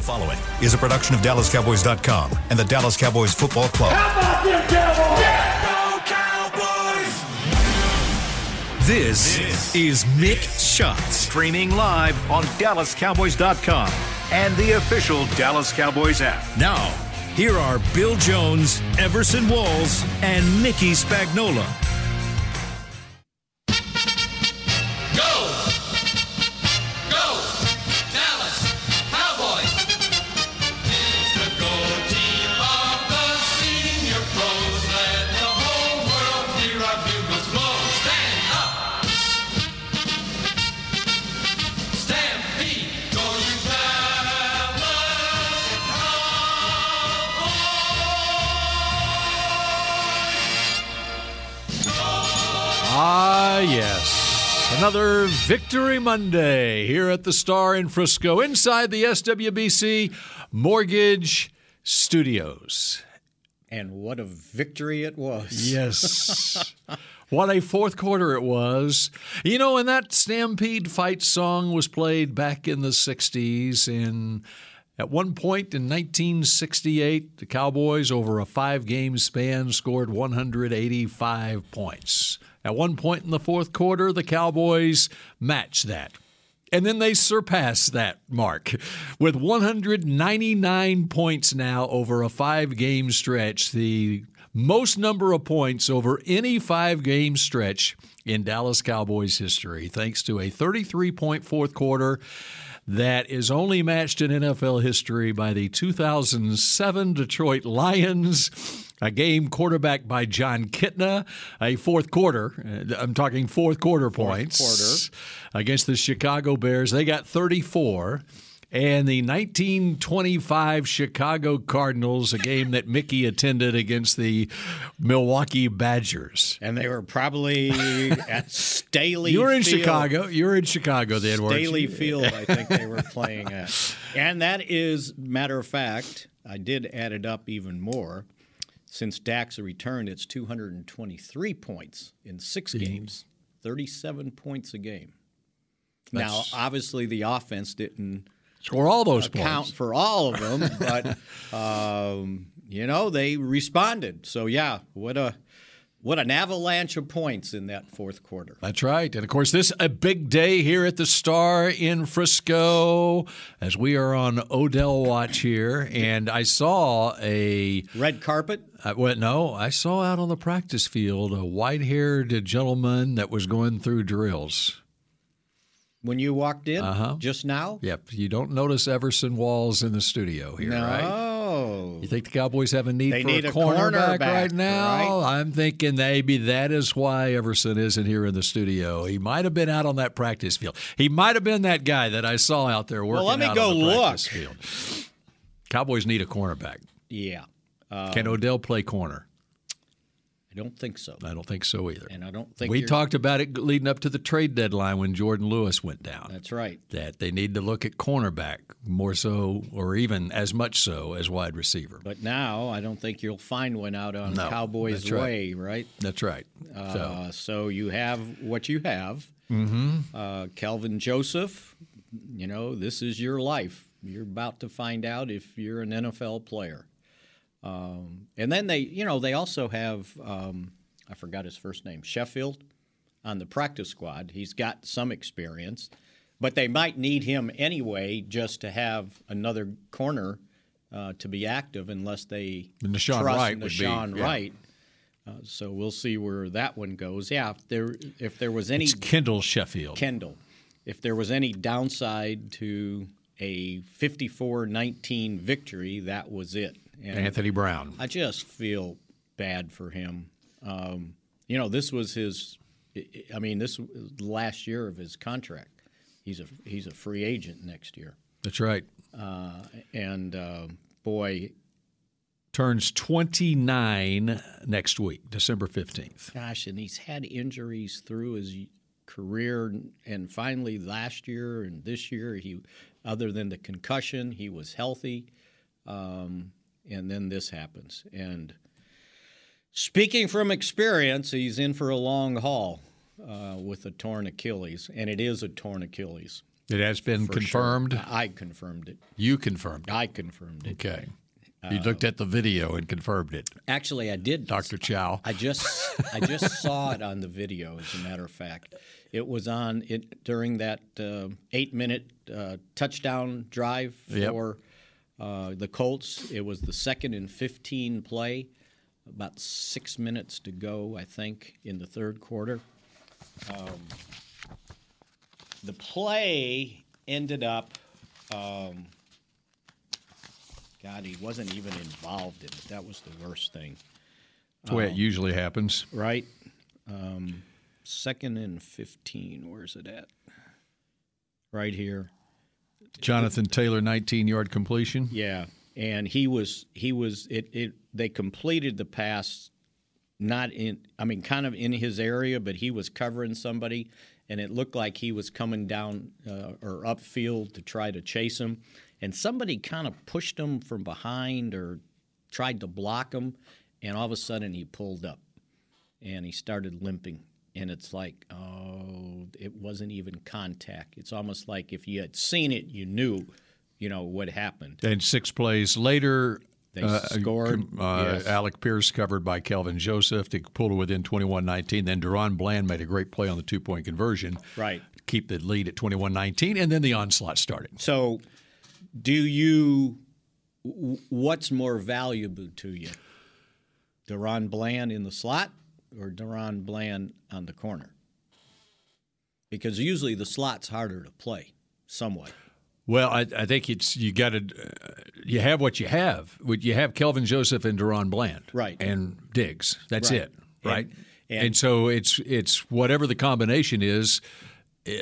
The following is a production of DallasCowboys.com and the Dallas Cowboys Football Club. How about them Cowboys? This, is Mick Shots, streaming live on DallasCowboys.com and the official Dallas Cowboys app. Now, here are Bill Jones, Everson Walls, and Mickey Spagnola. Ah, yes. Another Victory Monday here at the Star in Frisco inside the SWBC Mortgage Studios. And what a victory it was. Yes. what a fourth quarter it was. You know, and that Stampede fight song was played back in the 60s. And at one point in 1968, the Cowboys, over a five game span, scored 185 points. At one point in the fourth quarter, the Cowboys matched that. And then they surpassed that mark with 199 points now over a five game stretch, the most number of points over any five game stretch in Dallas Cowboys history, thanks to a 33 point fourth quarter that is only matched in NFL history by the 2007 Detroit Lions. A game quarterbacked by Jon Kitna, a fourth quarter. uh, I'm talking fourth quarter points quarter. against the Chicago Bears. They got 34. And the 1925 Chicago Cardinals, a game that Mickey attended against the Milwaukee Badgers. And they were probably at Staley You were in Field. Chicago. You were in Chicago then, Staley you? Field, I think they were playing at. And that is, matter of fact, I did add it up even more. Since Dax returned, it's 223 points in six games, 37 points a game. now, obviously, the offense didn't Score all those count points. for all of them, but um, you know they responded. So yeah, what a what an avalanche of points in that fourth quarter. That's right. And of course, this a big day here at the Star in Frisco as we are on Odell watch here. And I saw a Red carpet. I, well, no, I saw out on the practice field a white-haired gentleman that was going through drills. When you walked in Uh-huh. just now? Yep, you don't notice Everson Walls in the studio here, right? No. You think the Cowboys have a need They for need a cornerback, cornerback, right now? right? I'm thinking maybe that is why Everson isn't here in the studio. He might have been out on that practice field. He might have been that guy that I saw out there working let me out go on the practice look. field. Cowboys need a cornerback. Yeah. Uh, Can Odell play corner? I don't think so. I don't think so either. And I don't think we talked about it leading up to the trade deadline when Jourdan Lewis went down. That's right. that they need to look at cornerback more so, or even as much so as wide receiver. But now I don't think you'll find one out on No, Cowboys that's right. way, right? That's right. so Uh, so you have what you have. Mm-hmm. Uh, Kelvin Joseph, you know, this is your life. You're about to find out if you're an NFL player. Um, and then they, you know, they also have, um, I forgot his first name, Sheffield on the practice squad. He's got some experience, but they might need him anyway just to have another corner uh, to be active unless they And Nahshon trust Wright would be- Nahshon yeah. Wright. Uh, so we'll see where that one goes. Yeah, if there if there was any it's Kendall Sheffield. Kendall, if there was any downside to a 54-19 victory, that was it. And Anthony Brown. I just feel bad for him. Um, you know, this was his. I mean, this was the last year of his contract. He's a he's a free agent next year, That's right. uh, and uh, boy, Turns 29 next week, December 15th. gosh, and he's had injuries through his career, and finally last year and this year, he, other than the concussion, he was healthy, um, and then this happens. And speaking from experience, he's in for a long haul uh, with a torn Achilles, and it is a torn Achilles. It has been confirmed. Sure. I confirmed it. You confirmed. it. I confirmed it. Okay. You looked at the video and confirmed it, Actually, I did. Dr. Chow. I just I just saw it on the video. As a matter of fact, it was on it during that uh, eight minute uh, touchdown drive Yep. Uh, the Colts. It was the second and fifteen play, about six minutes to go, I think, in the third quarter. Um, the play ended up. Um, God, he wasn't even involved in it. That was the worst thing That's the way it usually happens. right? Um, second and 15. Where's it at? Right here. Jonathan Taylor, 19 yard completion. Yeah. And he was, he was, it, it, they completed the pass not in, I mean, kind of in his area, but he was covering somebody, and it looked like he was coming down uh, or upfield to try to chase him. And somebody kind of pushed him from behind or tried to block him, and all of a sudden he pulled up and he started limping. And it's like, oh, it wasn't even contact. It's almost like if you had seen it, you knew, you know, what happened. And six plays later, They uh, scored. Uh, yes. Alec Pierce covered by Kelvin Joseph to pull it within 21-19. Then DaRon Bland made a great play on the two-point conversion. Right. to Keep the lead at 21-19, and then the onslaught started. So, do you? What's more valuable to you, DaRon Bland in the slot or DaRon Bland on the corner? Because usually the slot's harder to play, somewhat. Well, I, I think it's you got to uh, you have what you have. You have Kelvin Joseph and DaRon Bland, Right. and Diggs. That's Right. it, right? And- And, and- so it's it's whatever the combination is uh,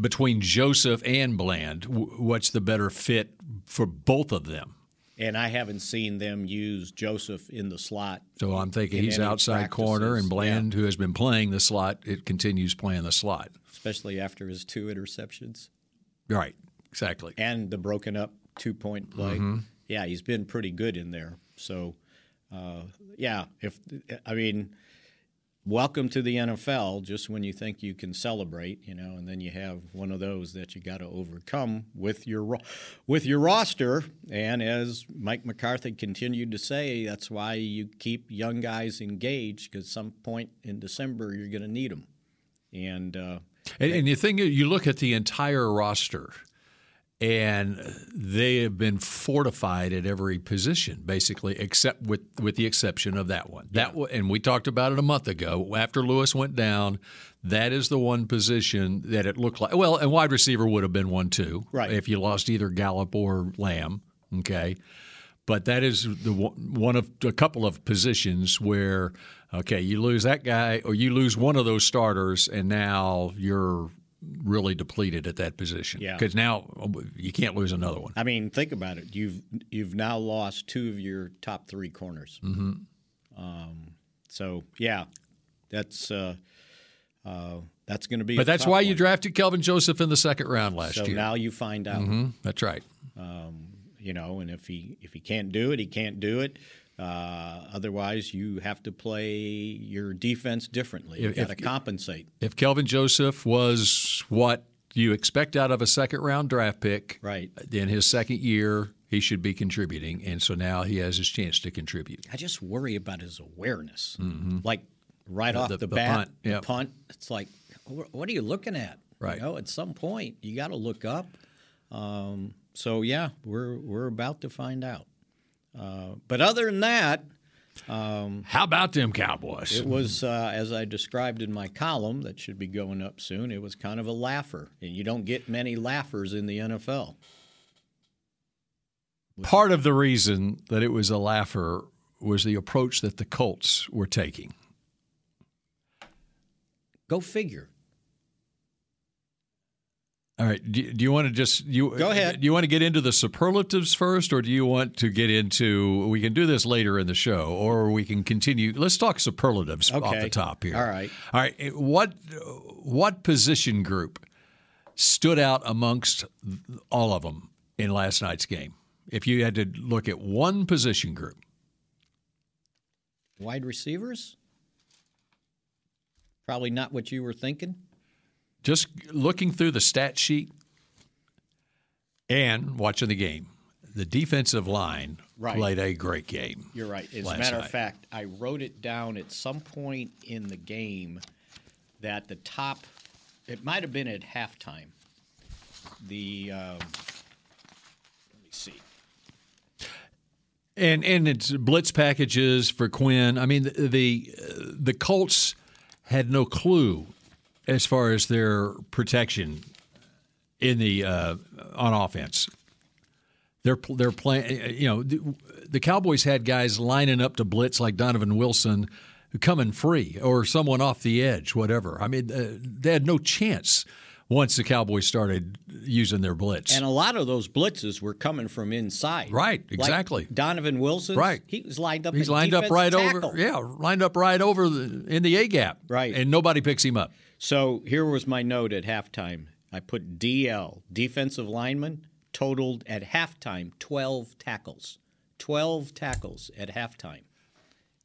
between Joseph and Bland. w- What's the better fit for both of them? And I haven't seen them use Joseph in the slot. So I'm thinking he's outside corner, and practices, Bland, who has been playing the slot, it continues playing the slot. especially after his two interceptions Right, exactly. and the broken up two point play. Mm-hmm. Yeah, he's been pretty good in there. So, uh, yeah, if I mean, welcome to the NFL. Just when you think you can celebrate, you know, and then you have one of those that you got to overcome with your with your roster. And as Mike McCarthy continued to say, that's why you keep young guys engaged because some point in December you're going to need them. And uh, And, and the thing is, you look at the entire roster, and they have been fortified at every position, basically, except with with the exception of that one. That wa- and we talked about it a month ago. After Lewis went down, that is the one position that it looked like. Well, and wide receiver would have been one too, Right. If you lost either Gallup or Lamb, okay. But that is the one of a couple of positions where, okay, you lose that guy or you lose one of those starters, and now you're really depleted at that position. Yeah. Because now you can't lose another one. I mean, think about it. You've you've now lost two of your top three corners. Mm-hmm. Um, so yeah, that's uh, uh, that's going to be. But that's why you drafted Kelvin Joseph in the second round last So year. now you find out, Mhm, That's right. you know, and if he if he can't do it, he can't do it. Uh, otherwise, you have to play your defense differently. You If- got to compensate. If Kelvin Joseph was what you expect out of a second round draft pick, Right. in his second year, he should be contributing, and so now he has his chance to contribute. I just worry about his awareness. Like right off Mm-hmm. the- the, the bat, punt, the yep. punt. It's like, what are you looking at? Right. You know, at some point, you got to look up. Um, so yeah, we're we're about to find out. Uh, but other than that, How about them Cowboys? it was uh, as I described in my column that should be going up soon. It was kind of a laugher, and you don't get many laughers in the NFL. Part of the reason that it was a laugher was the approach that the Colts were taking. Go figure. All right. Do, do you want to just you Go ahead. Do you want to get into the superlatives first, or do you want to get into? We can do this later in the show, or we can continue. Let's talk superlatives off the top here. All right. All right. What what position group stood out amongst all of them in last night's game? If you had to look at one position group, Wide receivers? Probably not what you were thinking. Just looking through the stat sheet, And watching the game, the defensive line Right. played a great game. You're right. As a matter night. of fact, I wrote it down at some point in the game that the top, it might have been at halftime. The, um, let me see. And and it's blitz packages for Quinn. I mean, the the, the Colts had no clue as far as their protection in the uh, on offense. They're they're playing. You know, the, the Cowboys had guys lining up to blitz like Donovan Wilson, coming free or someone off the edge, whatever. I mean, uh, they had no chance once the Cowboys started using their blitz. And a lot of those blitzes were coming from inside. Right, Like exactly. Donovan Wilson. Right. He was lined up. He's lined up right tackle. over, yeah, lined up right over the, in the A gap, Right. and nobody picks him up. So here was my note at halftime. I put DL, defensive lineman, totaled at halftime 12 tackles. 12 tackles at halftime.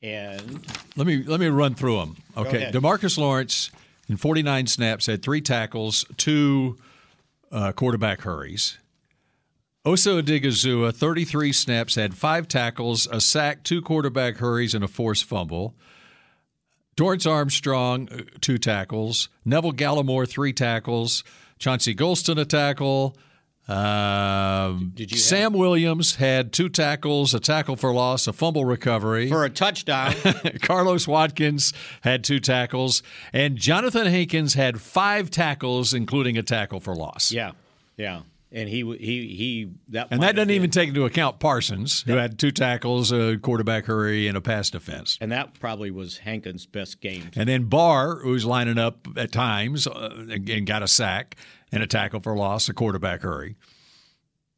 And Let me let me run through them. Okay. Demarcus Lawrence in 49 snaps had three tackles, two uh, quarterback hurries. Osa Odighizuwa, 33 snaps, had five tackles, a sack, two quarterback hurries, and a forced fumble. Dorance Armstrong, uh, two tackles. Neville Gallimore, three tackles. Chauncey Golston, a tackle. Um, Did you Sam Williams had two tackles, a tackle for loss, a fumble recovery. for a touchdown, Carlos Watkins had two tackles, and Jonathan Hankins had five tackles, including a tackle for loss. yeah, yeah. And he he he that And that doesn't been- even take into account Parsons, who had two tackles, a quarterback hurry, and a pass defense. and that probably was Hankins' best game. And then Barr, who's lining up at times uh, and got a sack and a tackle for loss, a quarterback hurry.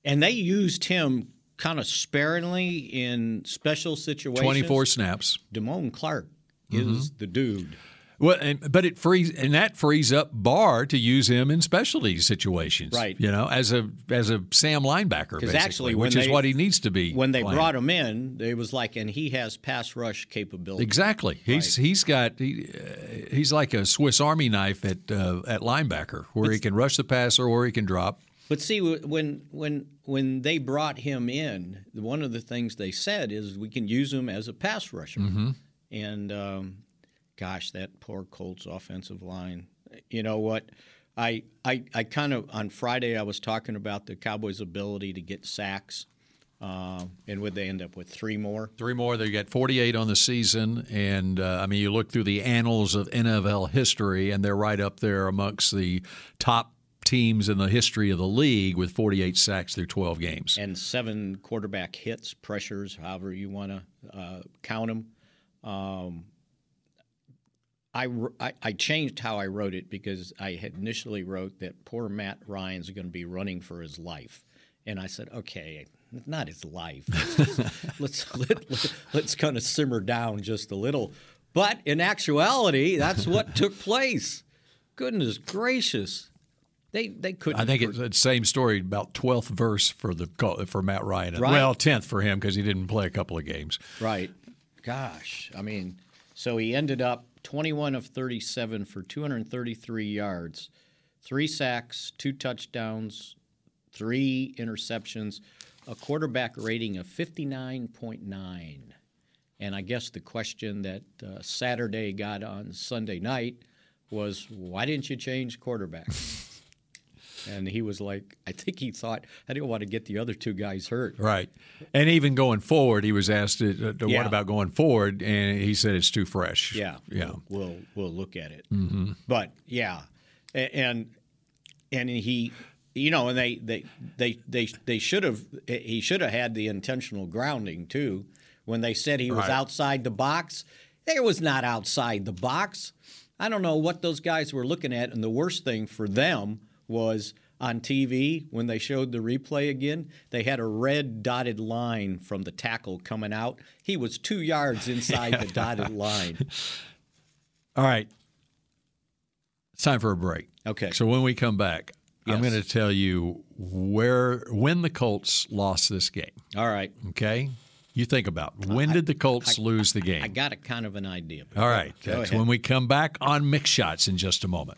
And they used him kind of sparingly in special situations. 24 snaps. Damone Clark Mm-hmm. is the dude. Well, and, but it frees and that frees up Barr to use him in specialty situations, Right. You know, as a as a Sam linebacker, Because basically, actually, which is what he needs to be. When they playing. brought him in, it was like, and he has pass rush capability. Exactly. He's he's got he, uh, he's like a Swiss Army knife at uh, at linebacker, where he can rush the passer or he can drop. But see, when when when they brought him in, one of the things they said is we can use him as a pass rusher. Mm-hmm. And um, gosh, that poor Colts offensive line. You know what? I I, I kind of on Friday I was talking about the Cowboys' ability to get sacks, uh, and would they end up with three more? Three more. They got 48 on the season, and uh, I mean, you look through the annals of NFL history, and they're right up there amongst the top teams in the history of the league with 48 sacks through 12 games. and seven quarterback hits, pressures, however you want to uh, count them. Um, I, I I changed how I wrote it because I had initially wrote that poor Matt Ryan's going to be running for his life, and I said, okay, not his life. let's let, let, let's kind of simmer down just a little. But in actuality, that's what took place. Goodness gracious, they they couldn't. I think it's the same story about 12th verse for the for Matt Ryan. Right. Well, 10th for him because he didn't play a couple of games. Right. Gosh, I mean, so he ended up 21 of 37 for 233 yards, three sacks, two touchdowns, three interceptions, a quarterback rating of 59.9. And I guess the question that uh, Saturday got on Sunday night was, why didn't you change quarterback? And he was like, I think he thought, I didn't want to get the other two guys hurt. Right. And even going forward, he was asked, uh, uh, Yeah. what about going forward? And he said it's too fresh. Yeah, Yeah. We'll we'll, look at it. Mm-hmm. But yeah, and and he, you know, and they they they they they should have he should have had the intentional grounding too. When they said he was Right. outside the box, there was not outside the box. I don't know what those guys were looking at, and the worst thing for them was on TV when they showed the replay again. They had a red dotted line from the tackle coming out. He was two yards inside the dotted line. All right. It's time for a break. Okay. So when we come back, I'm going to tell you where when the Colts lost this game. All right. Okay? You think about when did the Colts lose the game? I got a kind of an idea. All right. That's when we come back on Mick Shots in just a moment.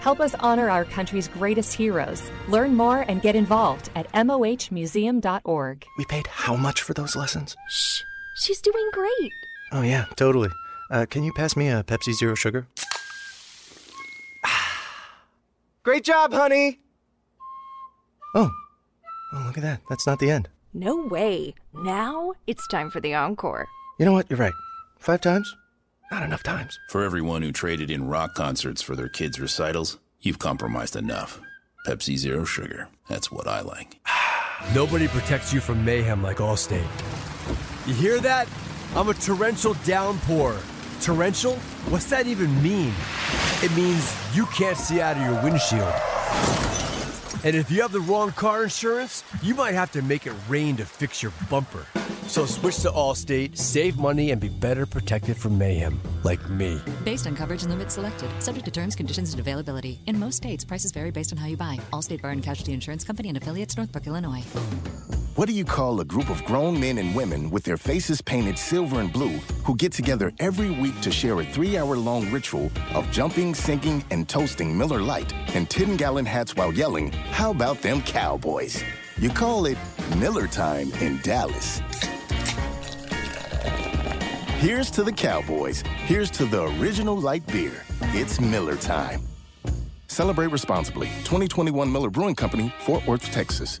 Help us honor our country's greatest heroes. Learn more and get involved at mohmuseum.org. We paid how much for those lessons? Shh, she's doing great. Oh, yeah, totally. Uh, can you pass me a Pepsi Zero Sugar? Great job, honey! Oh. Oh, look at that. That's not the end. No way. Now it's time for the encore. You know what? You're right. Five times? Not enough times. For everyone who traded in rock concerts for their kids' recitals, you've compromised enough. Pepsi Zero Sugar. That's what I like. Nobody protects you from mayhem like Allstate. You hear that? I'm a torrential downpour. Torrential? What's that even mean? It means you can't see out of your windshield. And if you have the wrong car insurance, you might have to make it rain to fix your bumper. So switch to Allstate, save money, and be better protected from mayhem, like me. Based on coverage and limits selected, subject to terms, conditions, and availability. In most states, prices vary based on how you buy. Allstate Bar and Casualty Insurance Company and affiliates, Northbrook, Illinois. What do you call a group of grown men and women with their faces painted silver and blue who get together every week to share a three hour long ritual of jumping, singing, and toasting Miller Lite and 10 gallon hats while yelling, How about them cowboys? You call it Miller Time in Dallas. Here's to the Cowboys. Here's to the original light beer. It's Miller Time. Celebrate responsibly. 2021 Miller Brewing Company, Fort Worth, Texas.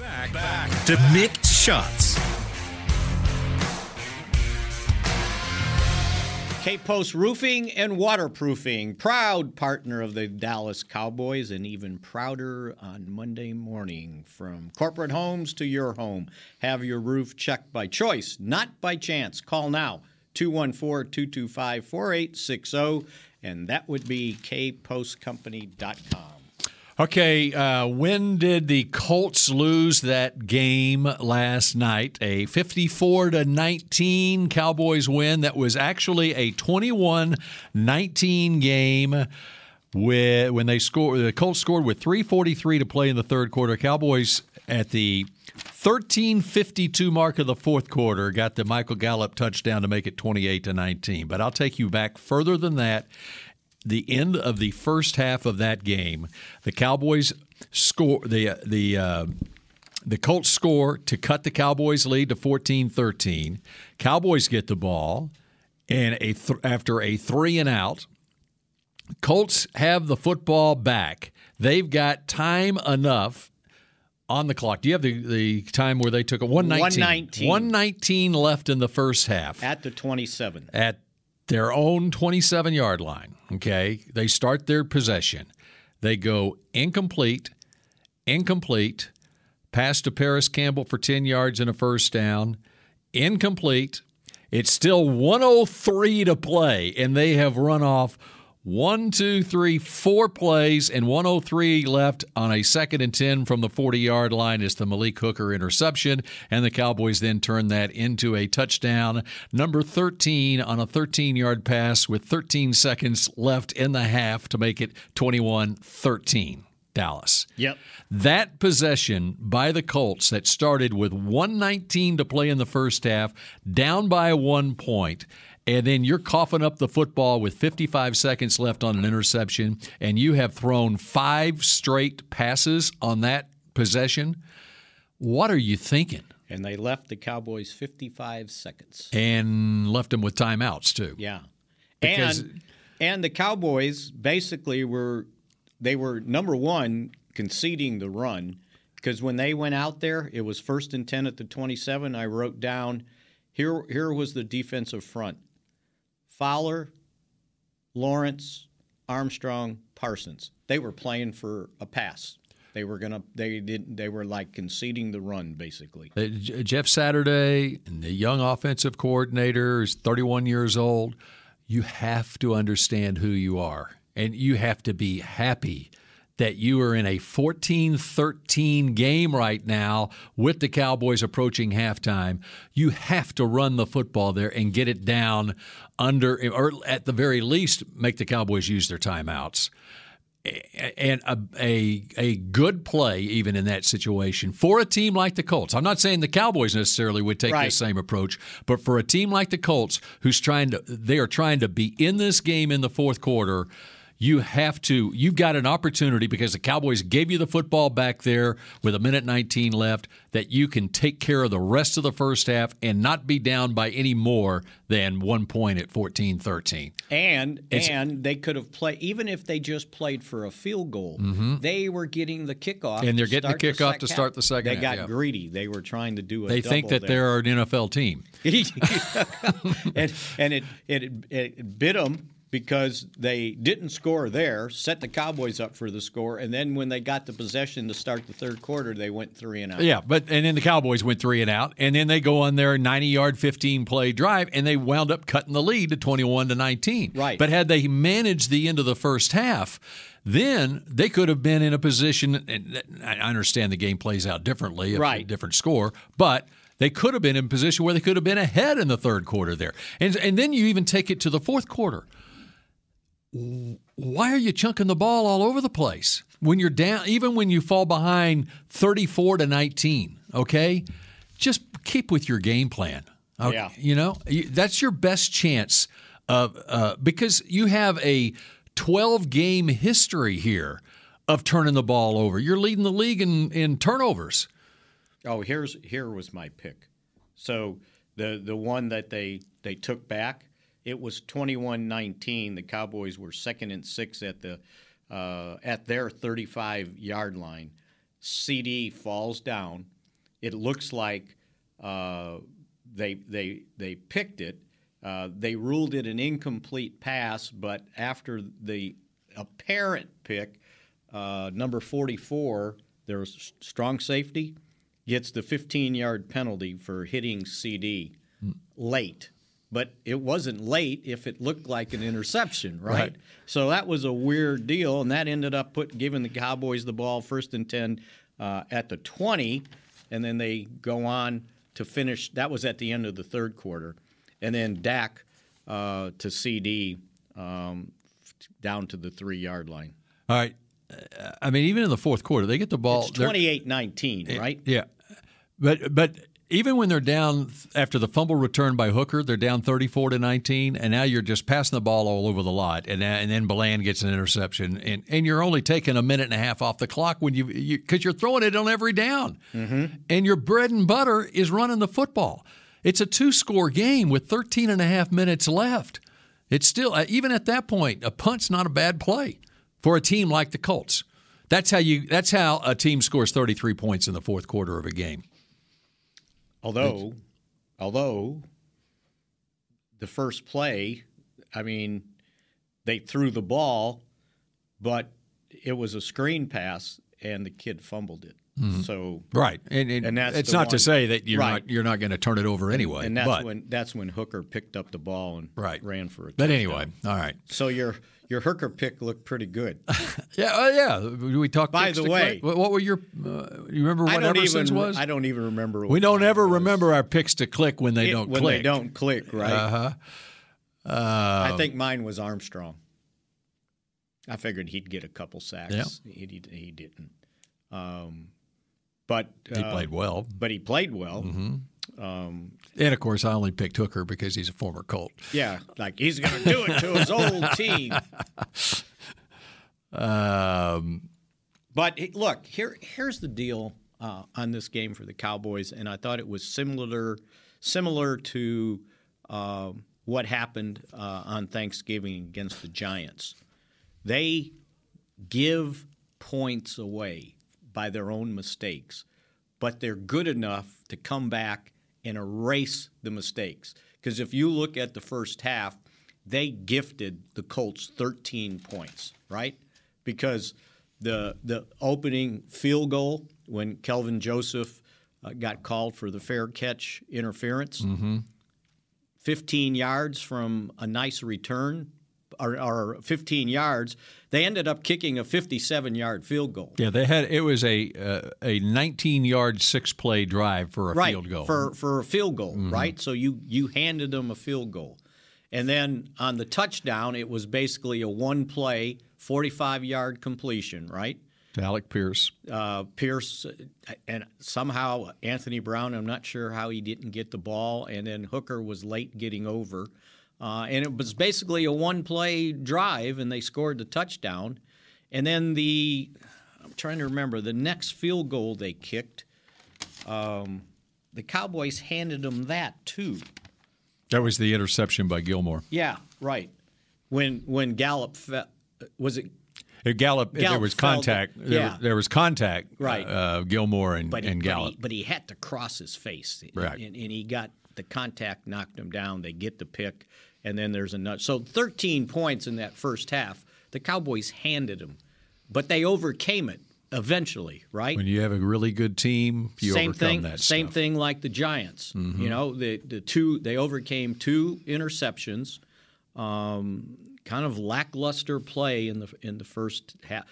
Back, back to mixed shots. K-Post Roofing and Waterproofing, proud partner of the Dallas Cowboys, and even prouder on Monday morning. From corporate homes to your home, have your roof checked by choice, not by chance. Call now 214 225 4860, and that would be kpostcompany.com. Okay, uh, when did the Colts lose that game last night? A 54 to 19 Cowboys win. That was actually a 21-19 game. With, when they scored, the Colts scored with 3:43 to play in the third quarter. Cowboys at the 13:52 mark of the fourth quarter got the Michael Gallup touchdown to make it 28 to 19. But I'll take you back further than that the end of the first half of that game, the Cowboys score the the uh, the Colts score to cut the Cowboys lead to 14-13. Cowboys get the ball and a th- after a 3 and out, Colts have the football back. They've got time enough on the clock. Do you have the, the time where they took a 119? 119. 119 left in the first half. At the 27. At their own 27 yard line. Okay. They start their possession. They go incomplete, incomplete, pass to Parris Campbell for 10 yards and a first down, incomplete. It's still 103 to play, and they have run off one, two, three, four plays, and 103 left on a second and 10 from the 40 yard line is the Malik Hooker interception. And the Cowboys then turn that into a touchdown, number 13 on a 13 yard pass with 13 seconds left in the half to make it 21 13. Dallas. Yep. That possession by the Colts that started with 119 to play in the first half, down by one point, and then you're coughing up the football with 55 seconds left on an interception, and you have thrown five straight passes on that possession. What are you thinking? And they left the Cowboys 55 seconds. And left them with timeouts, too. Yeah. Because- and and the Cowboys basically were they were number one conceding the run because when they went out there, it was first and 10 at the 27. I wrote down here, here was the defensive front Fowler, Lawrence, Armstrong, Parsons. They were playing for a pass. They were gonna. They didn't. They were like conceding the run, basically. Uh, Jeff Saturday, the young offensive coordinator, is 31 years old. You have to understand who you are, and you have to be happy that you are in a 14 13 game right now with the Cowboys approaching halftime. You have to run the football there and get it down under, or at the very least, make the Cowboys use their timeouts and a, a a good play even in that situation for a team like the Colts. I'm not saying the Cowboys necessarily would take Right. the same approach, but for a team like the Colts who's trying to they are trying to be in this game in the fourth quarter, you have to you've got an opportunity because the Cowboys gave you the football back there with a minute 19 left that you can take care of the rest of the first half and not be down by any more than 1 point at 14-13. And It's- and they could have played even if they just played for a field goal. Mhm. They were getting the kickoff, And they're getting the kickoff to start the second They half, got yeah. greedy. They were trying to do a. They think that double they're an NFL team. and and it, it it bit them because they didn't score there, set the Cowboys up for the score, and then when they got the possession to start the third quarter, they went three and out. Yeah, but and then the Cowboys went three and out, and then they go on their 90-yard, 15-play drive, and they wound up cutting the lead to 21 to 19. Right. But had they managed the end of the first half, then they could have been in a position. And I understand the game plays out differently, a Right. different score, but. They could have been in a position where they could have been ahead in the third quarter there. And, and then you even take it to the fourth quarter why are you chunking the ball all over the place when you're down even when you fall behind 34 to 19 okay just keep with your game plan okay? Yeah. you know that's your best chance of uh, because you have a 12 game history here of turning the ball over you're leading the league in, in turnovers Oh, here's here was my pick. So the the one that they they took back, it was 21-19. The Cowboys were second and six at the uh, at their 35 yard line. CD falls down. It looks like uh, they they they picked it. Uh, they ruled it an incomplete pass, but after the apparent pick, uh, number 44, there was strong safety, gets the 15 yard penalty for hitting CD late. But it wasn't late if it looked like an interception, right? Right. So that was a weird deal, and that ended up put giving the Cowboys the ball first and 10 uh, at the 20, and then they go on to finish. That was at the end of the third quarter. And then Dak uh, to CD um, down to the three yard line. all right Uh, i mean even in the fourth quarter they get the ball It's they're- 28 19, right? Yeah, but but even when they're down after the fumble return by Hooker, they're down thirty-four to nineteen, and now you're just passing the ball all over the lot, and and then Bland gets an interception, and and you're only taking a minute and a half off the clock when you because you, are throwing it on every down, and your bread and butter is running the football. It's a two-score game with 13 and a half minutes left. It's still uh, even at that point, a punt's not a bad play for a team like the Colts. That's how you. That's how a team scores 33 points in the fourth quarter of a game. Although, although the first play, I mean, they threw the ball, but it was a screen pass, and the kid fumbled it. Mhm. So Right, and, and, that's it's not to say that you're Right. not you're not going to turn it over anyway. And that's but when that's when Hooker picked up the ball and Right. ran for a. but touchdown. anyway, all right. So your your Hooker pick looked pretty good. Yeah, uh, yeah. We talked. By the way- what, what were your? Uh, you remember what Everson's even was? I don't even remember. we don't ever remember our picks to click when they It- don't when click. they don't click, right? Uh-huh. I Um, think mine was Armstrong. I figured he'd get a couple sacks. Yeah. He, he, he didn't. Um, but He uh, played well. But he played well. Mhm. Um, And of course, I only picked Hooker because he's a former Colt. yeah, like he's going to do it to his old team. Um, But look, here here's the deal uh, on this game for the Cowboys, and I thought it was similar similar to um, what happened uh, on Thanksgiving against the Giants. They give points away by their own mistakes, but they're good enough to come back and erase the mistakes. Because if you look at the first half, they gifted the Colts 13 points, right? Because the the opening field goal when Kelvin Joseph uh, got called for the fair catch interference, Mm-hmm. 15 yards from a nice return, or, or 15 yards, they ended up kicking a 57 yard field goal. Yeah, they had it was a uh, a 19 yard six play drive for a right, field goal. For, for a field goal, Mhm. right? So you, you handed them a field goal. And then on the touchdown, it was basically a one play, 45 yard completion, right? to Alec Pierce. uh, Pierce uh, and somehow Anthony Brown. I'm not sure how he didn't get the ball, and then Hooker was late getting over, uh, and it was basically a one-play drive, and they scored the touchdown, and then the I'm trying to remember the next field goal they kicked. Um, the Cowboys handed them that too. That was the interception by Gilmore. Yeah, right. When when Gallup fe- was it It Gallup, there Gallup was fell- contact. There, yeah. was, there was contact. Right. Uh, Gilmore and, but he, and but he- Gallup. But he, had to cross his face, Right. And, and he got the contact knocked him down. They get the pick, and then there's another. So 13 points in that first half. The Cowboys handed them, but they overcame it eventually, right? when you have a really good team, you same overcome thing. that same stuff. thing like the Giants. Mhm. You know, the the two they overcame two interceptions. Um, kind of lackluster play in the in the first half.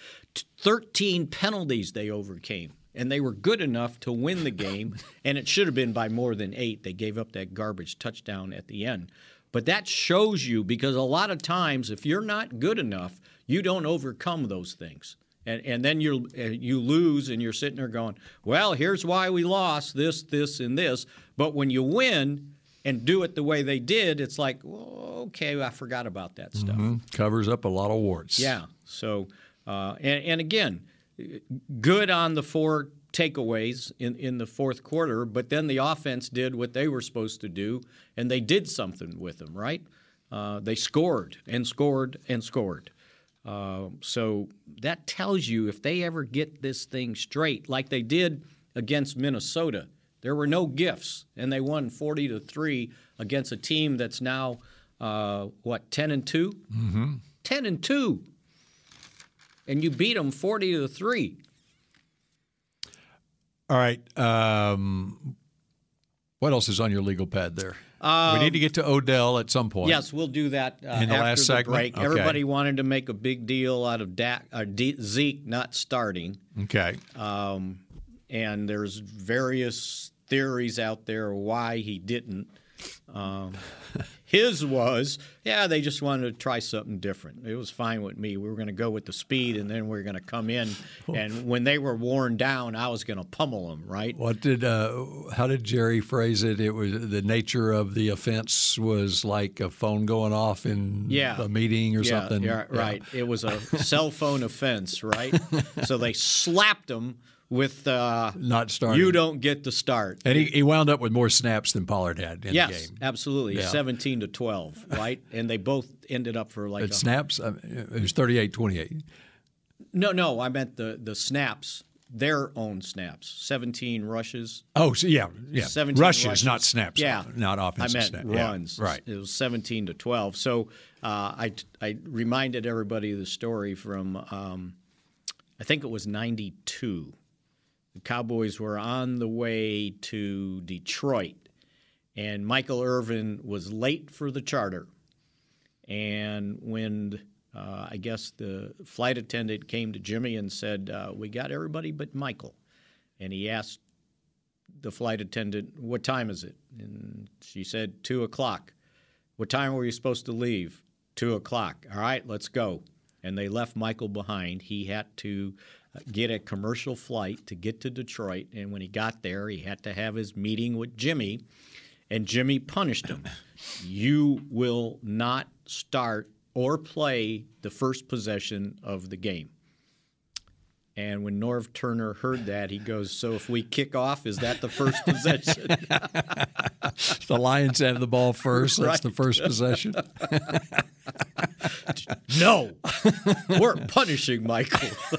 Thirteen penalties they overcame, and they were good enough to win the game. and it should have been by more than eight. They gave up that garbage touchdown at the end. But that shows you because a lot of times, if you're not good enough, you don't overcome those things. And, and then you you lose, and you're sitting there going, "Well, here's why we lost this, this, and this." But when you win and do it the way they did, it's like, well, "Okay, I forgot about that stuff." Mhm. Covers up a lot of warts. Yeah. So, uh, and, and again, good on the four takeaways in, in the fourth quarter, but then the offense did what they were supposed to do, and they did something with them, right? Uh, they scored and scored and scored. Uh, so that tells you if they ever get this thing straight, like they did against Minnesota, there were no gifts, and they won 40 to 3 against a team that's now, uh, what, 10 and 2? Mm-hmm. 10 and 2 and you beat them 40 to 3 All right. Um, what else is on your legal pad there? we Um, need to get to Odell at some point. yes we'll do that uh, In the after last the segment? break Okay. everybody wanted to make a big deal out of Dak, uh, D- zeke not starting Okay. um, and there's various theories out there why he didn't um, his was yeah they just wanted to try something different it was fine with me we were going to go with the speed and then we are going to come in and when they were worn down i was going to pummel them right What did? Uh, how did Jerry phrase it? It was the nature of the offense was like a phone going off in yeah. a meeting or Yeah, something. Yeah, right. It was a cell phone offense, right? so they slapped him with uh, Not starting. You don't get to start. And he, he wound up with more snaps than Pollard had in yes, the game. absolutely. Yeah. 17 to 12, right? and they both ended up for like a- snaps. I mean, it was 38-28. No, no, I meant the the snaps, their own snaps. 17 rushes. Oh, so yeah, yeah. 17 Rushes, not snaps. Yeah, not offensive I meant snap. Yeah, runs. right. It was 17 to 12. So uh, I I reminded everybody of the story from um, I think it was 92. The Cowboys were on the way to Detroit, and Michael Irvin was late for the charter. And when uh, I guess the flight attendant came to Jimmy and said, uh, "We got everybody but Michael," and he asked the flight attendant, "What time is it?" And she said, two o'clock." What time were you supposed to leave? Two o'clock. All right, let's go. And they left Michael behind. He had to uh, get a commercial flight to get to Detroit. And when he got there, he had to have his meeting with Jimmy. And Jimmy punished him. You will not start or play the first possession of the game. And when Norv Turner heard that, he goes, So if we kick off, is that the first possession? the Lions have the ball first. That's the first possession. no, we're punishing Michael.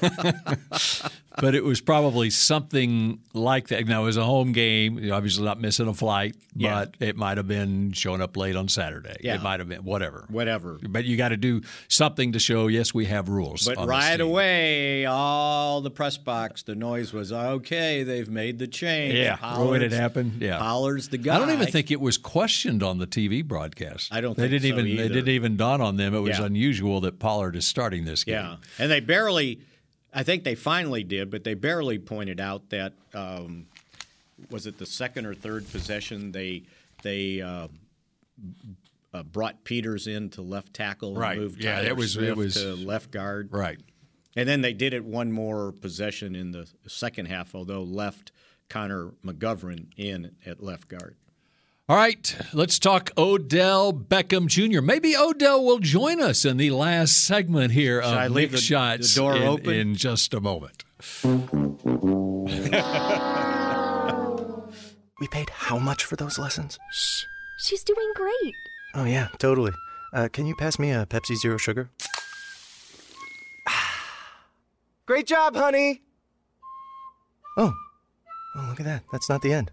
but it was probably something like that. Now, it was a home game, obviously not missing a flight, Yeah. but it might have been showing up late on Saturday. Yeah. It might have been whatever. Whatever. But you got to do something to show, yes, we have rules. But right away, all the press box, the noise was okay. They've made the change. Yeah, when it happened, yeah. Pollard's the guy. I don't even think it was questioned on the TV broadcast. I don't They think didn't so even. It either. didn't even dawn on them. It was Yeah. unusual that Pollard is starting this game. Yeah, and they barely. I think they finally did, but they barely pointed out that um, was it the second or third possession they they uh, uh, brought Peters in to left tackle and Right. moved Yeah, Tyler it was- it was- to left guard. Right. And then they did it one more possession in the second half, although left Connor McGovern in at left guard. All right, let's talk Odell Beckham Jr. Maybe Odell will join us in the last segment here Should I of leave Mick the- Shots the door in, open? in just a moment. We paid how much for those lessons? Shh, she's doing great. Oh, yeah, totally. Uh, can you pass me a Pepsi Zero Sugar? Great job, honey! Oh. Oh, look at that. That's not the end.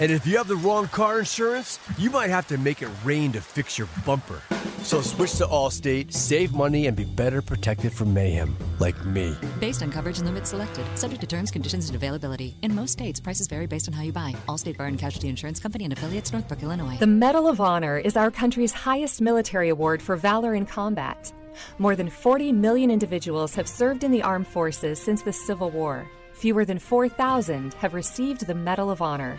And if you have the wrong car insurance, you might have to make it rain to fix your bumper. So switch to Allstate, save money, and be better protected from mayhem, like me. Based on coverage and limits selected, subject to terms, conditions, and availability. In most states, prices vary based on how you buy. Allstate Bar and Casualty Insurance Company and affiliates, Northbrook, Illinois. The Medal of Honor is our country's highest military award for valor in combat. More than 40 million individuals have served in the armed forces since the Civil War. Fewer than 4,000 have received the Medal of Honor.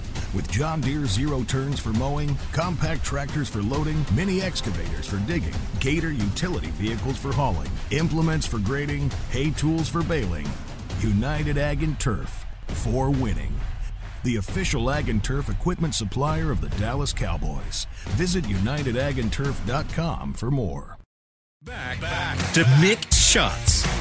With John Deere zero turns for mowing, compact tractors for loading, mini excavators for digging, Gator utility vehicles for hauling, implements for grading, hay tools for baling. United Ag and Turf for winning. The official Ag and Turf equipment supplier of the Dallas Cowboys. Visit UnitedAgAndTurf.com for more. Back, back to Mick Shots.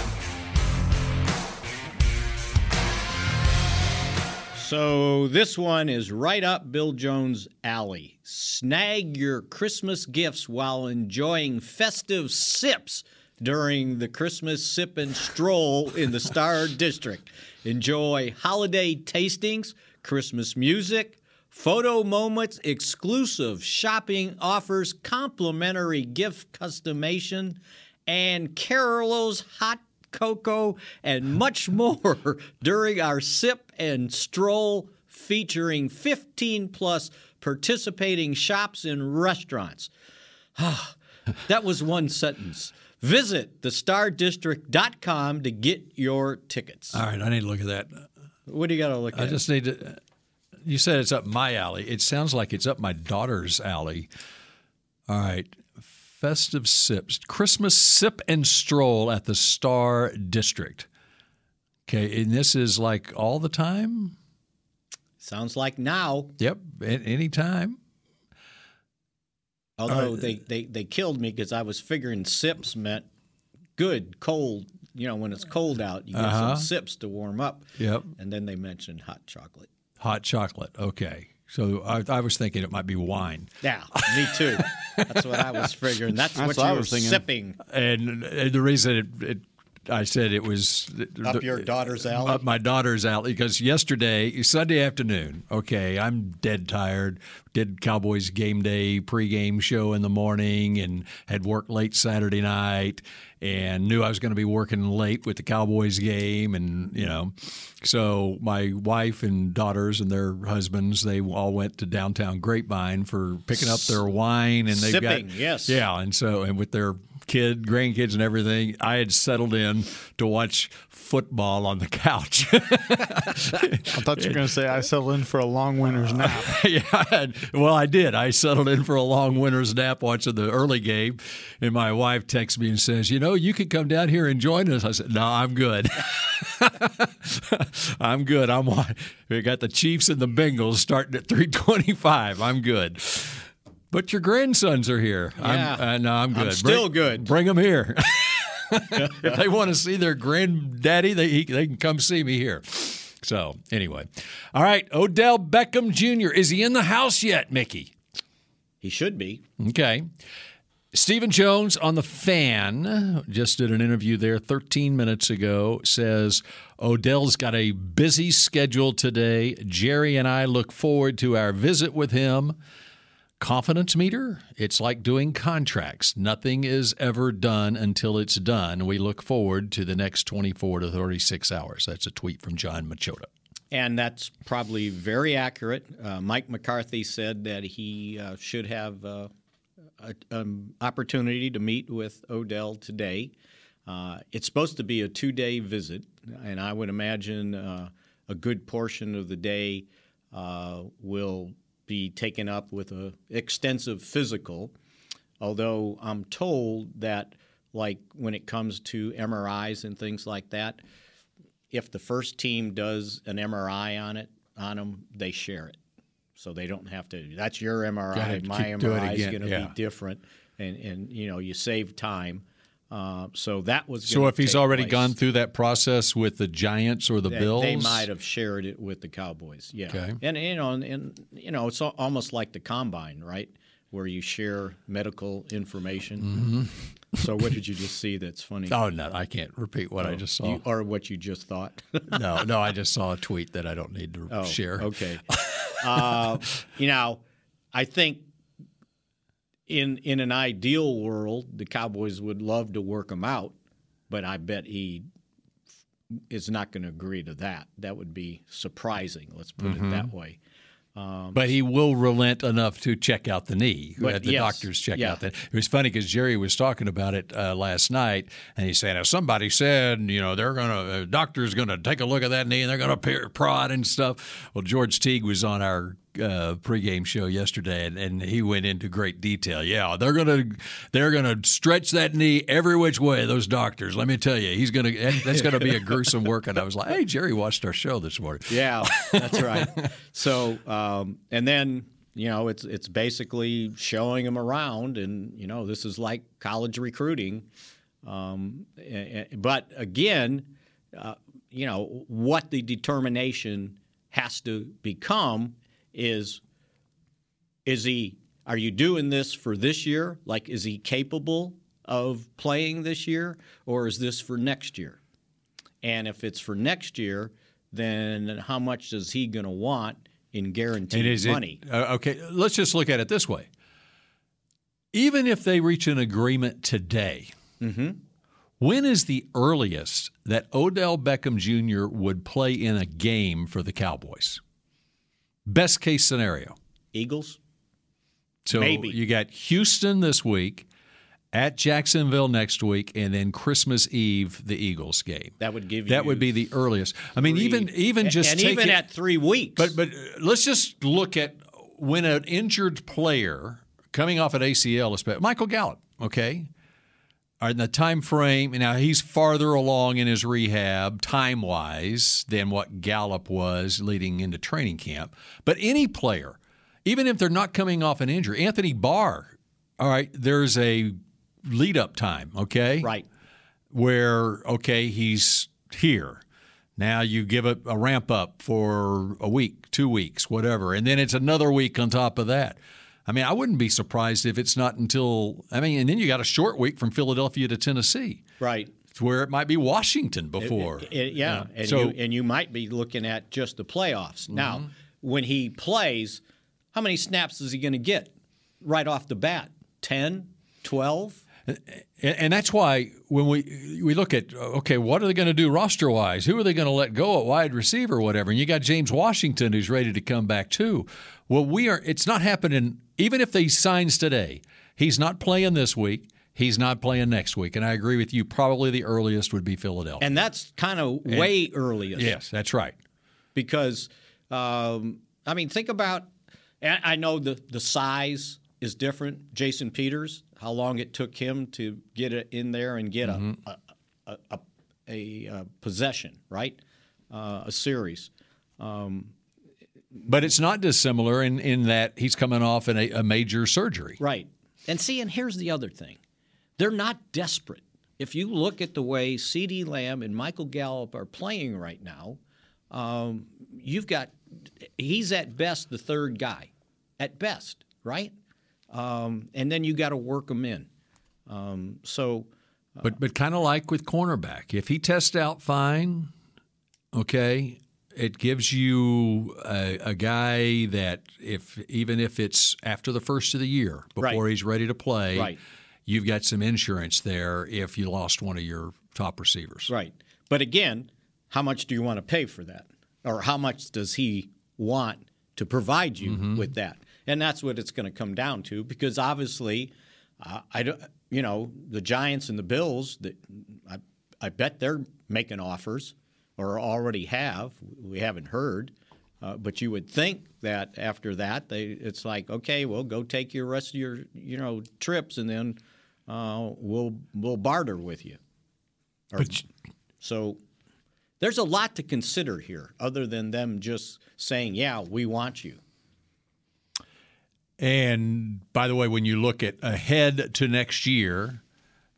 So this one is right up Bill Jones' alley. Snag your Christmas gifts while enjoying festive sips during the Christmas sip and stroll in the Star District. Enjoy holiday tastings, Christmas music, photo moments, exclusive shopping offers, complimentary gift customization, and Carolo's hot cocoa, and much more during our sip and stroll featuring 15 plus participating shops and restaurants. Ah, that was one sentence. Visit thestardistrict.com to get your tickets. All right, I need to look at that. What do you got to look I at? I just need to. You said it's up my alley. It sounds like it's up my daughter's alley. All right. Festive sips. Christmas sip and stroll at the Star District. Okay. And this is like all the time? Sounds like now. Yep. At any time. Although they, they, they killed me because I was figuring sips meant good, cold. You know, when it's cold out, you get Uh-huh. some sips to warm up. Yep. And then they mentioned hot chocolate. Hot chocolate. Okay. So I, I was thinking it might be wine. Yeah, me too. That's what I was figuring. That's, what you were thinking. sipping. And, and the reason it, it I said it was Up your daughter's alley? Up my daughter's alley because yesterday, Sunday afternoon. Okay, I'm dead tired. Did Cowboys game day pregame show in the morning and had worked late Saturday night and knew I was going to be working late with the Cowboys game and you know, so my wife and daughters and their husbands they all went to downtown Grapevine for picking up their wine and they've Sipping, got yes. yeah and so and with their kid, grandkids, and everything, I had settled in to watch football on the couch. I thought you were going to say I settled in for a long winter's nap. yeah, I had- well, I did. I settled in for a long winter's nap watching the early game, and my wife texts me and says, "You know, you could come down here and join us." I said, "No, I'm good. I'm good. I'm we got the Chiefs and the Bengals starting at 3:25. I'm good." But your grandsons are here. Yeah. I'm, uh, no, I'm I'm good. still Bring- good. Bring them here. if they want to see their granddaddy, they he, they can come see me here. So anyway, all right. Odell Beckham Jr. Is he in the house yet, Mickey? He should be. Okay. Stephen Jones on the fan just did an interview there 13 minutes ago. Says Odell's got a busy schedule today. Jerry and I look forward to our visit with him. Confidence meter? It's like doing contracts. Nothing is ever done until it's done. We look forward to the next 24 to 36 hours. That's a tweet from Jon Machota. And that's probably very accurate. Uh, Mike McCarthy said that he uh, should have uh, an opportunity to meet with Odell today. Uh, it's supposed to be a two day visit, and I would imagine uh, a good portion of the day uh, will be taken up with a extensive physical. Although I'm told that, like when it comes to MRIs and things like that, if the first team does an MRI on it on them, they share it, so they don't have to. That's your MRI. My keep- do it MRI is going to yeah. be different, and and you know you save time. Uh, so that was. So if he's already place. gone through that process with the Giants or the They- Bills, They might have shared it with the Cowboys. Yeah. Okay. And you know, and, and you know, it's almost like the combine, right? Where you share medical information. So what did you just see that's funny? Oh no, I can't repeat what I Oh, just saw. you- or what you just thought. no, no, I just saw a tweet that I don't need to Oh, share. Okay. uh, you know, I think in in an ideal world, the Cowboys would love to work him out, but I bet he is not going to agree to that. That would be surprising. Let's put Mhm. it that way. Um, But he will relent enough to check out the knee. But the yes, doctors check yeah. out that. It was funny because Jerry was talking about it uh, last night, and he said, "If somebody said, you know, they're gonna, a doctor's gonna take a look at that knee and they're gonna prod and stuff." Well, George Teague was on our uh, pregame show yesterday, and, and he went into great detail. Yeah, they're gonna, they're gonna stretch that knee every which way. Those doctors, let me tell you, he's gonna, that's gonna be a gruesome work. And I was like, "Hey, Jerry watched our show this morning." Yeah, that's right. so, um, and then you know, it's it's basically showing them around, and you know, this is like college recruiting. Um, but again, uh, you know, what the determination has to become is is he are you doing this for this year like is he capable of playing this year or is this for next year and if it's for next year then how much is he going to want in guaranteed is it- money uh, okay, let's just look at it this way. Even if they reach an agreement today, Mm-hmm. when is the earliest that Odell Beckham Jr. would play in a game for the Cowboys? Best case scenario. eagles So Maybe. you got Houston this week, at Jacksonville next week, and then Christmas Eve, the Eagles game. that would give you That would be the earliest. I mean, three- even even just and even it- at three weeks but but uh, let's just look at when an injured player coming off an ACL, especially Michael Gallup, okay, in the time frame. Now he's farther along in his rehab time wise than what Gallup was leading into training camp. But any player, even if they're not coming off an injury, Anthony Barr, all right, there's a lead up time, okay, right where okay he's here now you give it a ramp up for a week two weeks whatever and then it's another week on top of that i mean i wouldn't be surprised if it's not until i mean and then you got a short week from philadelphia to tennessee right where it might be Washington before. It- it- yeah, and So you, and you might be looking at just the playoffs. Now, Mm-hmm. when he plays, how many snaps is he going to get right off the bat? 10, 12? And, and that's why when we we look at okay, what are they going to do roster wise? Who are they going to let go at wide receiver, or whatever? And you got James Washington who's ready to come back too. Well, we are. It's not happening. Even if he signs today, he's not playing this week. He's not playing next week. And I agree with you. Probably the earliest would be Philadelphia. And that's kind of way earliest. Yes, that's right. because um, I mean, think about, I know the the size is different. Jason Peters, how long it took him to get it in there and get Mm-hmm. a, a, a, a, a possession, right? Uh, a series. Um, But it's not dissimilar in, in that he's coming off in a, a major surgery. Right. And see, and here's the other thing they're not desperate. If you look at the way CeeDee Lamb and Michael Gallup are playing right now, um, you've got, he's at best the third guy, at best, right? Um, and then you got to work him in. Um, so, But but kind of like with cornerback, if he tests out fine, okay, it gives you a, a guy that if even if it's after the first of the year before Right. he's ready to play, Right. you've got some insurance there if you lost one of your top receivers. right. But again, how much do you want to pay for that? Or how much does he want to provide you Mm-hmm. with that? And that's what it's going to come down to because obviously, uh, I don't, you know, the Giants and the Bills, that I, I bet they're making offers or already have. We haven't heard. Uh, but you would think that after that, they it's like, okay, well, go take your rest of your you know trips, and then uh, we'll we'll barter with you. Or- so there's a lot to consider here, other than them just saying, "Yeah, we want you." And by the way, when you look at ahead to next year,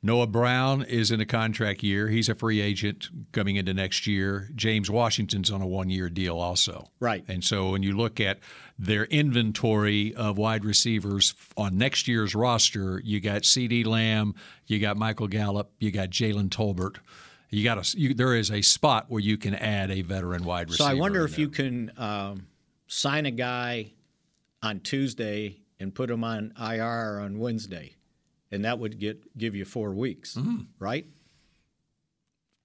Noah Brown is in a contract year. He's a free agent coming into next year. James Washington's on a one year deal also. Right. And so when you look at their inventory of wide receivers on next year's roster, you got CeeDee Lamb, you got Michael Gallup, you got Jalen Tolbert. You got a, you, there is a spot where you can add a veteran wide receiver. So I wonder if you can um, sign a guy on Tuesday and put him on IR on Wednesday, and that would get give you four weeks, Mm-hmm. right?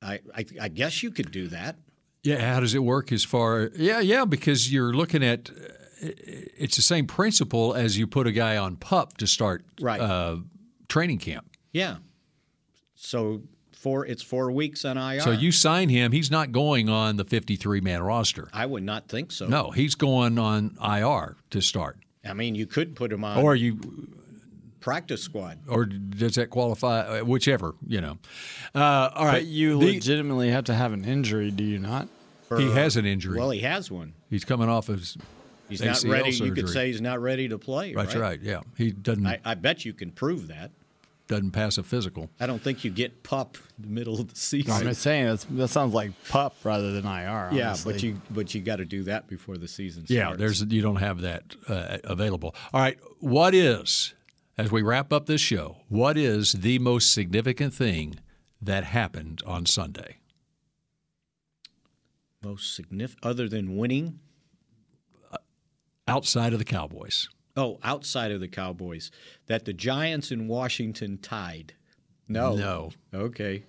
I, I I guess you could do that. Yeah, how does it work as far? Yeah, yeah, because you're looking at it's the same principle as you put a guy on pup to start Right. uh, training camp. Yeah. So four it's four weeks on IR. So you sign him, he's not going on the 53 man roster. I would not think so. No, he's going on IR to start. I mean, you could put him on Or you practice squad. or does that qualify? uh, Whichever, you know. Uh, all right, But you The- legitimately have to have an injury, do you not? he has an injury. Well, he has one. he's coming off of He's not ACL ready. You could say he's not ready to play. That's right. right. Yeah, he doesn't I, I bet you can prove that. doesn't pass a physical. I don't think you get pup in the middle of the season. I'm just saying that's, that sounds like pup rather than IR. yeah, honestly. but you but you got to do that before the season starts. Yeah, there's you don't have that uh, available. All right, what is as we wrap up this show? What is the most significant thing that happened on Sunday? most significant other than winning. Uh, outside of the Cowboys? Oh, outside of the Cowboys, that the Giants in Washington tied. No, No. Okay,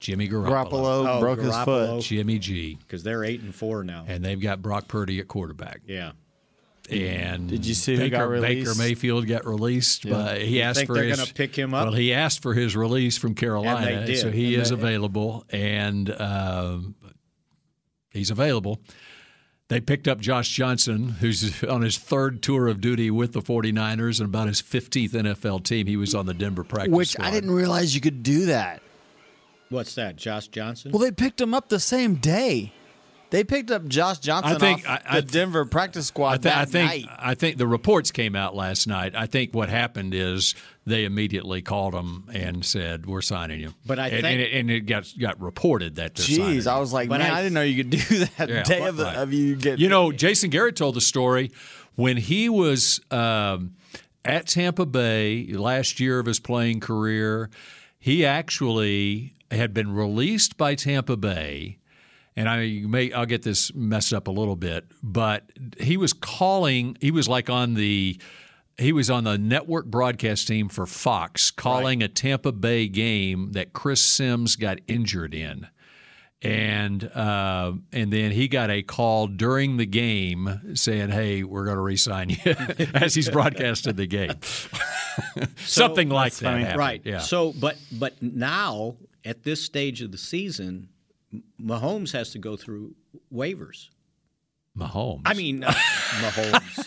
Jimmy Garoppolo, Garoppolo Oh, broke his Garoppolo. foot. Jimmy G, because they're eight and four now. and they've got Brock Purdy at quarterback. Yeah, And Did you see Baker, got Baker? Mayfield got released, but he You asked think for they're his. gonna pick him up? Well, he asked for his release from Carolina, did. so he And is they- available, and um, he's available. They picked up Josh Johnson, who's on his third tour of duty with the 49ers and about his 15th NFL team. He was on the Denver practice Which squad. I didn't realize you could do that. what's that? Josh Johnson. Well, they picked him up the same day. They picked up Josh Johnson I think- off I- I the Denver practice squad I, thi- that I think night. I think the reports came out last night. I think what happened is they immediately called him and said, "We're signing you." But I and, think- and, it, and it got got reported that they're Jeez. I was like, But man, I- I, didn't know you could do that Yeah, day but- of, right. of you get. You know, Jason Garrett told the story when he was um, at Tampa Bay last year of his playing career. He actually had been released by Tampa Bay, and I may I'll get this messed up a little bit, but he was calling. He was like on the. He was on the network broadcast team for Fox, calling a Tampa Bay game that Chris Sims got injured in and uh, and then he got a call during the game saying, "Hey, we're going to re-sign you," as he's broadcasted the game. Something like that, happened. right? Yeah. So, but but now at this stage of the season, Mahomes has to go through waivers. Mahomes. I mean, uh, Mahomes.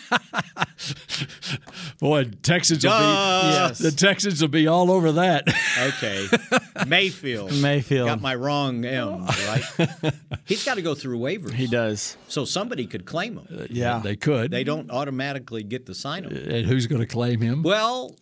Boy, Texans will be Duh. the Texans will be all over that. Okay, Mayfield. Mayfield. got my wrong M right. He's got to go through waivers. He does. So somebody could claim him. Yeah. they could. They don't automatically get to sign him. and who's going to claim him? Well,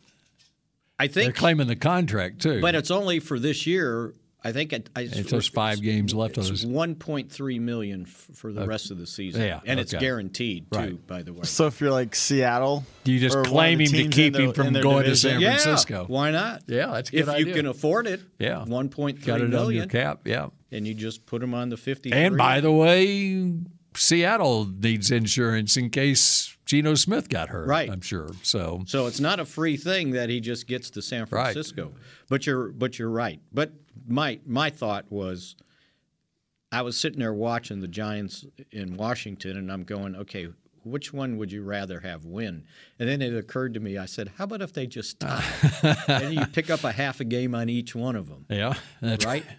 I think They're claiming the contract too. but it's only for this year. I think it, I, It's just five games left on It's his- 1.3 million f- for the Okay. rest of the season. Yeah, and it's guaranteed too. Right. By the way, So if you're like Seattle, do you just or one of claim him to keep in him from in their going to division- San yeah, Francisco. why not? Yeah, that's a good if idea. you can afford it. Yeah. 1.3 Got it on your million, cap. Yeah. and you just put him on the 50. And by the way, Seattle needs insurance in case Geno Smith got hurt. Right. I'm sure. So So it's not a free thing that he just gets to San Francisco. Right. Francisco. But you're but you're right. But my my thought was I was sitting there watching the Giants in Washington and I'm going, okay, which one would you rather have win? And then it occurred to me, I said, how about if they just tie? and you pick up a half a game on each one of them, yeah, right?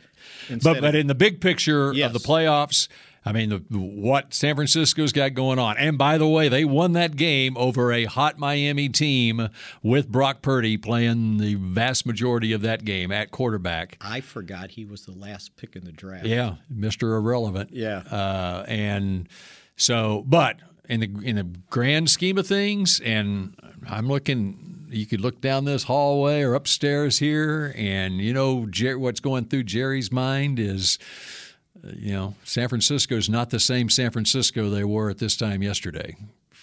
But Instead but of- in the big picture of the playoffs, I mean, the, what San Francisco's got going on. And by the way, they won that game over a hot Miami team with Brock Purdy playing the vast majority of that game at quarterback. I forgot he was the last pick in the draft. Yeah, Mr. Irrelevant. Yeah. Uh, and so, but in the in the grand scheme of things, and I'm looking. You could look down this hallway or upstairs here, and you know Jer- what's going through Jerry's mind is, you know, San Francisco is not the same San Francisco they were at this time yesterday.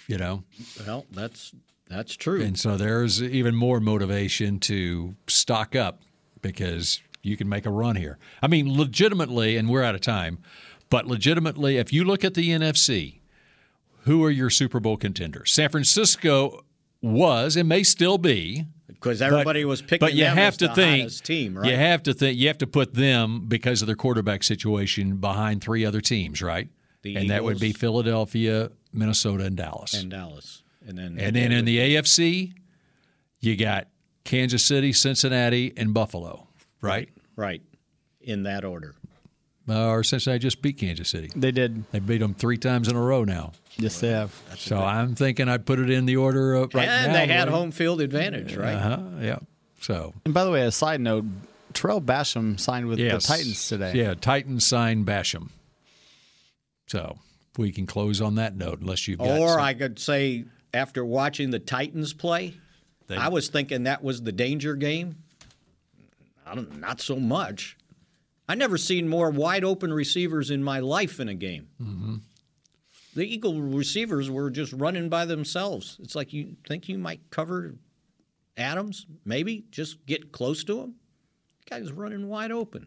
You know, Well, that's that's true. and so there's even more motivation to stock up because you can make a run here. I mean, legitimately, and we're out of time, but legitimately, if you look at the NFC, who are your Super Bowl contenders? San Francisco was and may still be. Because everybody was picking But you them have as to the think team, right? You have to think. You have to put them because of their quarterback situation behind three other teams, right? The and that would be Philadelphia, Minnesota, and Dallas. and Dallas, and then And then in the AFC, you got Kansas City, Cincinnati, and Buffalo, right? right in that order. Uh, or Cincinnati just beat Kansas City. They did. They beat them three times in a row now. Yes, they have. So I'm thinking I'd put it in the order of right and now. they had right? home field advantage, right? Uh-huh, yeah. So And by the way, a side note, Tarell Basham signed with yes. the Titans today. Yeah, Titans signed Basham. So we can close on that note, unless you've got. Or some- I could say, after watching the Titans play, They- I was thinking that was the danger game. I don't, not so much. I never seen more wide open receivers in my life in a game. Mm-hmm. The Eagle receivers were just running by themselves. It's like you think you might cover Adams, maybe just get close to him. guy's running wide open.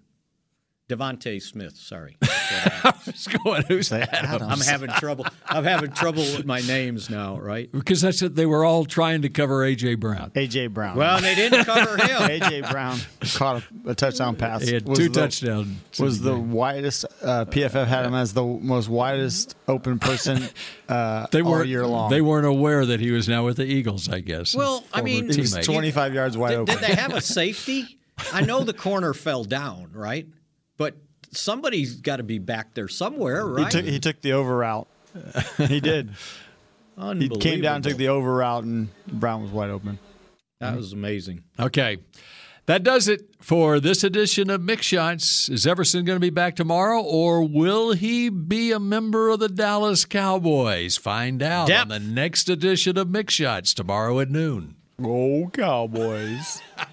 DeVonta Smith, sorry. Who's going? Who's that? I'm having trouble. I'm having trouble with my names now, right? Because that's it. They were all trying to cover AJ Brown. AJ Brown. Well, they didn't cover him. AJ Brown caught a, a touchdown pass. He had Was two touchdowns. Was the widest uh, PFF had him as the most widest open person uh, They all weren't year long. They weren't aware that he was now with the Eagles. I guess. Well, I mean- he's 25 yards wide Did, open. did they have a safety? I know the corner fell down, right? But somebody's got to be back there somewhere, He right? took he took the over route. he did. He came down, took the over route, and Brown was wide open. That was amazing. Okay. That does it for this edition of Mick Shots. Is Everson going to be back tomorrow, or will he be a member of the Dallas Cowboys? Find out Depth. on the next edition of Mick Shots tomorrow at noon. Go Cowboys.